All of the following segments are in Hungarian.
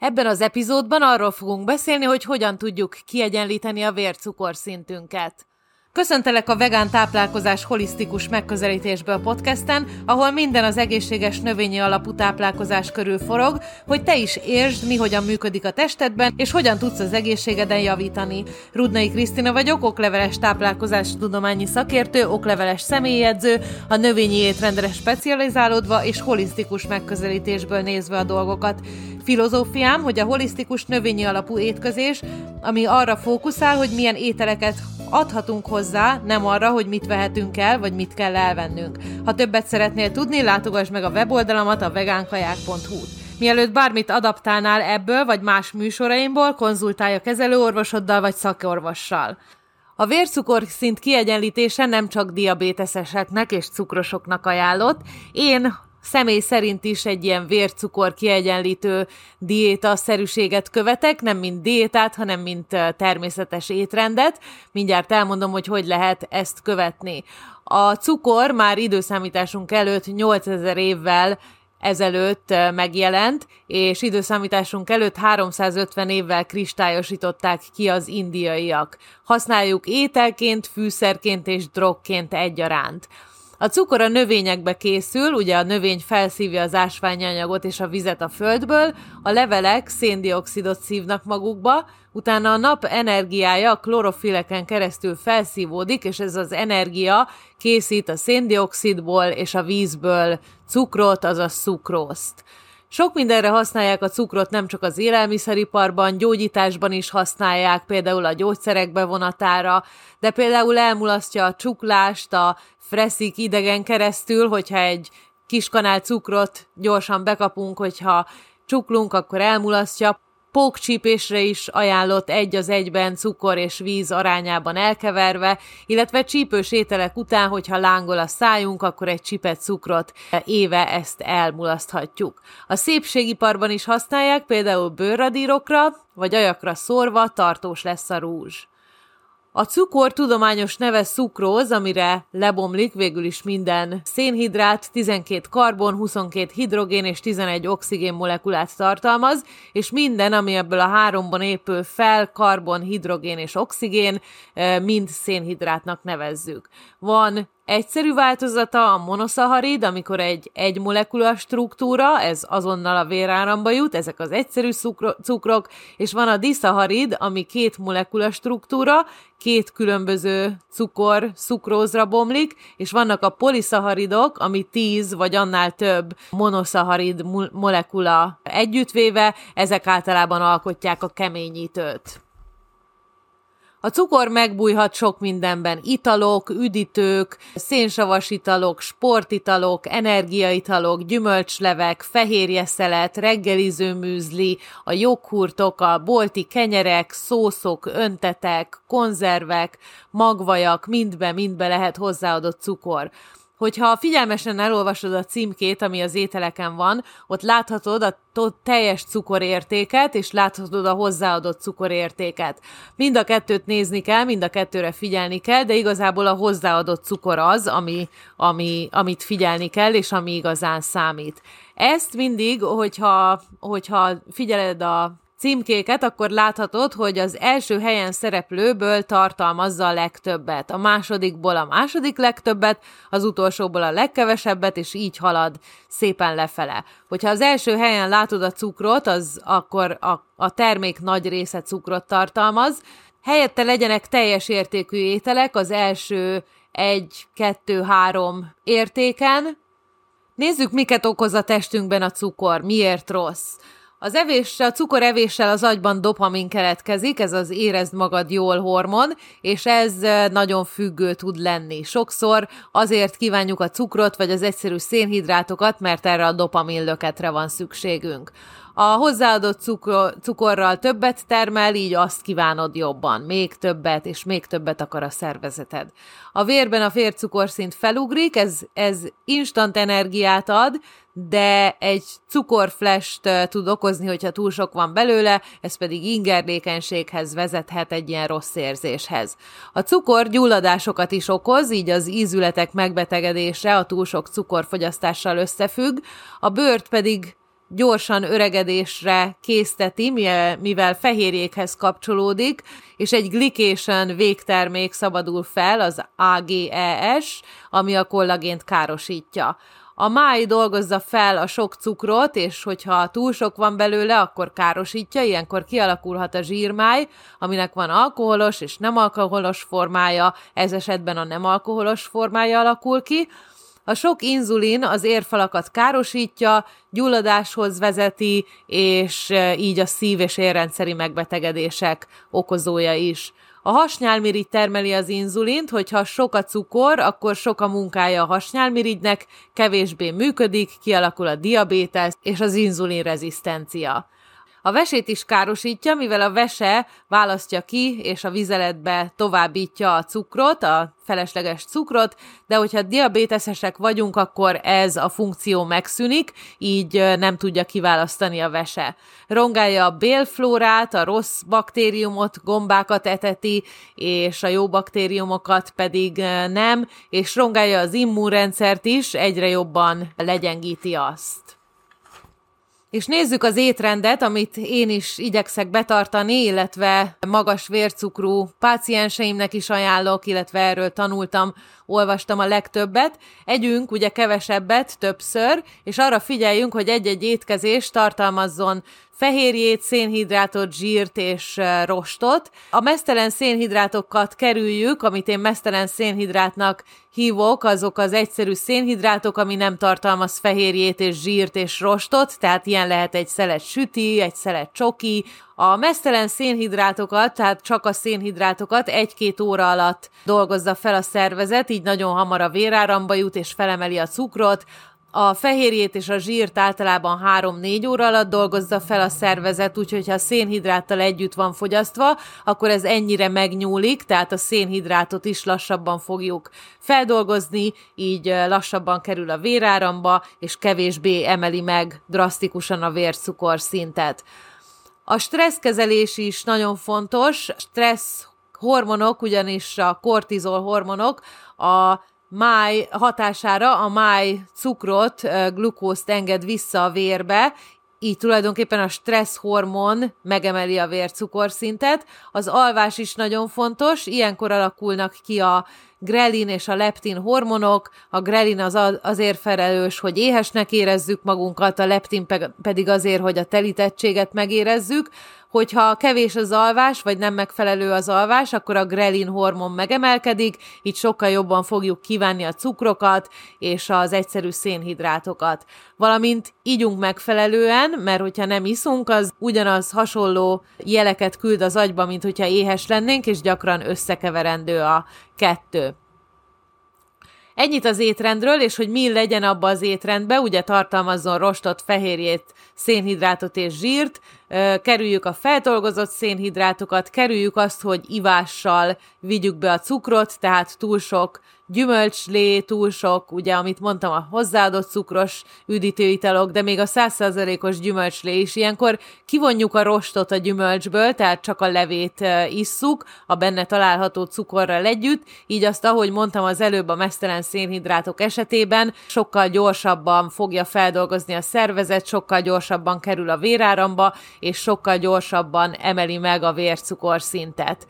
Ebben az epizódban arról fogunk beszélni, hogy hogyan tudjuk kiegyenlíteni a vércukorszintünket. Köszöntelek a vegán táplálkozás holisztikus megközelítésből podcasten, ahol minden az egészséges növényi alapú táplálkozás körül forog, hogy te is értsd, mi hogyan működik a testedben, és hogyan tudsz az egészségeden javítani. Rudnai Krisztina vagyok, okleveles táplálkozás tudományi szakértő, okleveles személyedző, a növényi étrendre specializálódva és holisztikus megközelítésből nézve a dolgokat. Filozófiám, hogy a holisztikus növényi alapú étkezés, ami arra fókuszál, hogy milyen ételeket adhatunk hozzá, nem arra, hogy mit vehetünk el, vagy mit kell elvennünk. Ha többet szeretnél tudni, látogass meg a weboldalamat a vegánkaják.hu-t. Mielőtt bármit adaptálnál ebből vagy más műsoraimból, konzultálj a kezelőorvosoddal vagy szakorvossal. A vércukorszint kiegyenlítése nem csak diabéteseseknek és cukrosoknak ajánlott. Én személy szerint is egy ilyen vércukor kiegyenlítő diéta-szerűséget követek, nem mint diétát, hanem mint természetes étrendet. Mindjárt elmondom, hogy hogy lehet ezt követni. A cukor már időszámításunk előtt 8000 évvel ezelőtt megjelent, és időszámításunk előtt 350 évvel kristályosították ki az indiaiak. Használjuk ételként, fűszerként és drogként egyaránt. A cukor a növényekbe készül, ugye a növény felszívja az ásványanyagot és a vizet a földből, a levelek széndiokszidot szívnak magukba, utána a nap energiája a klorofileken keresztül felszívódik, és ez az energia készít a széndiokszidból és a vízből cukrot, azaz szukrózt. Sok mindenre használják a cukrot, nem csak az élelmiszeriparban, gyógyításban is használják, például a gyógyszerek bevonatára, de például elmulasztja a csuklást, a freszik idegen keresztül, hogyha egy kis kanál cukrot gyorsan bekapunk, hogyha csuklunk, akkor elmulasztja. Pókcsípésre is ajánlott egy az egyben cukor és víz arányában elkeverve, illetve csípős ételek után, hogyha lángol a szájunk, akkor egy csipet cukrot éve ezt elmulaszthatjuk. A szépségiparban is használják, például bőrradírokra, vagy ajakra szórva tartós lesz a rúzs. A cukor tudományos neve szukróz, amire lebomlik végül is minden szénhidrát, 12 karbon, 22 hidrogén és 11 oxigén molekulát tartalmaz, és minden, ami ebből a háromban épül fel, karbon, hidrogén és oxigén, eh, mind szénhidrátnak nevezzük. Van Egyszerű változata a monoszaharid, amikor egy egy molekula struktúra, ez azonnal a véráramba jut, ezek az egyszerű cukrok, és van a diszaharid, ami két molekula struktúra, két különböző cukor, szukrózra bomlik, és vannak a poliszaharidok, ami tíz vagy annál több monoszaharid molekula együttvéve, ezek általában alkotják a keményítőt. A cukor megbújhat sok mindenben. Italok, üdítők, szénsavas italok, sportitalok, energiaitalok, gyümölcslevek, fehérjeszelet, reggeliző műzli, a joghurtok, a bolti kenyerek, szószok, öntetek, konzervek, magvajak, mindbe-mindbe lehet hozzáadott cukor hogyha figyelmesen elolvasod a címkét, ami az ételeken van, ott láthatod a teljes cukorértéket, és láthatod a hozzáadott cukorértéket. Mind a kettőt nézni kell, mind a kettőre figyelni kell, de igazából a hozzáadott cukor az, ami, ami, amit figyelni kell, és ami igazán számít. Ezt mindig, hogyha, hogyha figyeled a címkéket, akkor láthatod, hogy az első helyen szereplőből tartalmazza a legtöbbet, a másodikból a második legtöbbet, az utolsóból a legkevesebbet, és így halad szépen lefele. Hogyha az első helyen látod a cukrot, az akkor a, a termék nagy része cukrot tartalmaz, helyette legyenek teljes értékű ételek az első egy, kettő, három értéken. Nézzük, miket okoz a testünkben a cukor, miért rossz. Az evéssel, a cukorevéssel az agyban dopamin keletkezik, ez az érezd magad jól hormon, és ez nagyon függő tud lenni. Sokszor azért kívánjuk a cukrot vagy az egyszerű szénhidrátokat, mert erre a dopamin löketre van szükségünk. A hozzáadott cukor, cukorral többet termel, így azt kívánod jobban, még többet, és még többet akar a szervezeted. A vérben a fércukorszint felugrik, ez, ez instant energiát ad, de egy cukorflest tud okozni, hogyha túl sok van belőle, ez pedig ingerlékenységhez vezethet egy ilyen rossz érzéshez. A cukor gyulladásokat is okoz, így az ízületek megbetegedése a túl sok cukorfogyasztással összefügg, a bőrt pedig gyorsan öregedésre készteti, mivel fehérjékhez kapcsolódik, és egy glycation végtermék szabadul fel, az AGES, ami a kollagént károsítja. A máj dolgozza fel a sok cukrot, és hogyha túl sok van belőle, akkor károsítja, ilyenkor kialakulhat a zsírmáj, aminek van alkoholos és nem alkoholos formája, ez esetben a nem alkoholos formája alakul ki, a sok inzulin az érfalakat károsítja, gyulladáshoz vezeti, és e, így a szív- és érrendszeri megbetegedések okozója is. A hasnyálmirigy termeli az inzulint, hogyha sok a cukor, akkor sok a munkája a hasnyálmirigynek, kevésbé működik, kialakul a diabétesz és az inzulinrezisztencia. A vesét is károsítja, mivel a vese választja ki, és a vizeletbe továbbítja a cukrot, a felesleges cukrot, de hogyha diabéteszesek vagyunk, akkor ez a funkció megszűnik, így nem tudja kiválasztani a vese. Rongálja a bélflórát, a rossz baktériumot, gombákat eteti, és a jó baktériumokat pedig nem, és rongálja az immunrendszert is, egyre jobban legyengíti azt. És nézzük az étrendet, amit én is igyekszek betartani, illetve magas vércukrú pácienseimnek is ajánlok, illetve erről tanultam, olvastam a legtöbbet. Együnk ugye kevesebbet, többször, és arra figyeljünk, hogy egy-egy étkezés tartalmazzon fehérjét, szénhidrátot, zsírt és rostot. A mesztelen szénhidrátokat kerüljük, amit én mesztelen szénhidrátnak hívok, azok az egyszerű szénhidrátok, ami nem tartalmaz fehérjét és zsírt és rostot, tehát ilyen lehet egy szelet süti, egy szelet csoki, a mesztelen szénhidrátokat, tehát csak a szénhidrátokat egy-két óra alatt dolgozza fel a szervezet, így nagyon hamar a véráramba jut és felemeli a cukrot, a fehérjét és a zsírt általában 3-4 óra alatt dolgozza fel a szervezet, úgyhogy ha a szénhidráttal együtt van fogyasztva, akkor ez ennyire megnyúlik, tehát a szénhidrátot is lassabban fogjuk feldolgozni, így lassabban kerül a véráramba, és kevésbé emeli meg drasztikusan a vércukor szintet. A stresszkezelés is nagyon fontos. Stressz hormonok, ugyanis a kortizol hormonok a máj hatására a máj cukrot, glukózt enged vissza a vérbe, így tulajdonképpen a stressz hormon megemeli a vércukorszintet. Az alvás is nagyon fontos, ilyenkor alakulnak ki a grelin és a leptin hormonok, a grelin az azért felelős, hogy éhesnek érezzük magunkat, a leptin pedig azért, hogy a telítettséget megérezzük, hogyha kevés az alvás, vagy nem megfelelő az alvás, akkor a grelin hormon megemelkedik, így sokkal jobban fogjuk kívánni a cukrokat és az egyszerű szénhidrátokat. Valamint ígyunk megfelelően, mert hogyha nem iszunk, az ugyanaz hasonló jeleket küld az agyba, mint hogyha éhes lennénk, és gyakran összekeverendő a kettő. Ennyit az étrendről, és hogy mi legyen abba az étrendbe, ugye tartalmazzon rostot, fehérjét, szénhidrátot és zsírt, kerüljük a feltolgozott szénhidrátokat, kerüljük azt, hogy ivással vigyük be a cukrot, tehát túl sok gyümölcslé, túl sok, ugye, amit mondtam, a hozzáadott cukros üdítőitalok, de még a százszerzalékos gyümölcslé is. Ilyenkor kivonjuk a rostot a gyümölcsből, tehát csak a levét isszuk, a benne található cukorral együtt, így azt, ahogy mondtam az előbb a mesztelen szénhidrátok esetében, sokkal gyorsabban fogja feldolgozni a szervezet, sokkal gyorsabban kerül a véráramba, és sokkal gyorsabban emeli meg a vércukorszintet.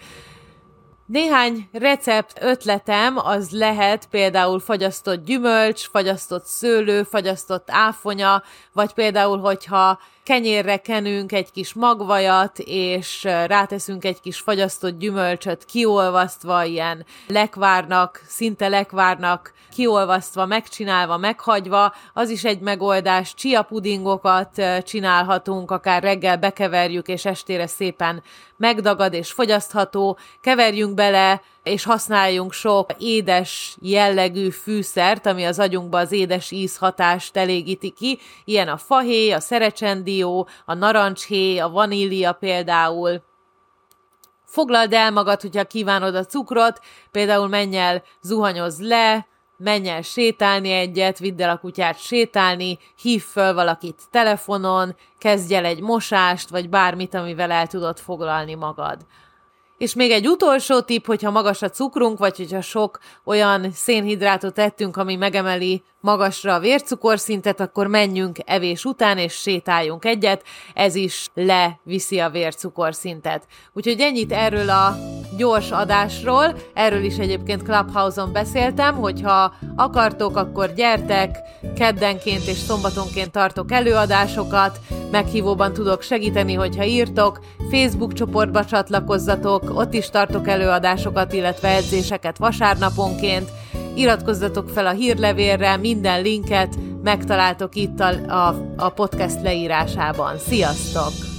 Néhány recept ötletem az lehet például fagyasztott gyümölcs, fagyasztott szőlő, fagyasztott áfonya, vagy például, hogyha kenyérre kenünk egy kis magvajat, és ráteszünk egy kis fagyasztott gyümölcsöt kiolvasztva, ilyen lekvárnak, szinte lekvárnak, kiolvasztva, megcsinálva, meghagyva, az is egy megoldás. Chia pudingokat csinálhatunk, akár reggel bekeverjük, és estére szépen megdagad és fogyasztható. Keverjünk bele és használjunk sok édes jellegű fűszert, ami az agyunkba az édes íz hatást elégíti ki, ilyen a fahéj, a szerecsendió, a narancshéj, a vanília például. Foglald el magad, hogyha kívánod a cukrot, például menj el, zuhanyoz le, menj el sétálni egyet, vidd el a kutyát sétálni, hív föl valakit telefonon, kezdj el egy mosást, vagy bármit, amivel el tudod foglalni magad. És még egy utolsó tipp, hogyha magas a cukrunk, vagy hogyha sok olyan szénhidrátot ettünk, ami megemeli magasra a vércukorszintet, akkor menjünk evés után, és sétáljunk egyet, ez is leviszi a vércukorszintet. Úgyhogy ennyit erről a gyors adásról, erről is egyébként Clubhouse-on beszéltem, hogyha akartok, akkor gyertek, keddenként és szombatonként tartok előadásokat, meghívóban tudok segíteni, hogyha írtok, Facebook csoportba csatlakozzatok, ott is tartok előadásokat, illetve edzéseket vasárnaponként, iratkozzatok fel a hírlevélre, minden linket megtaláltok itt a, a, a podcast leírásában. Sziasztok!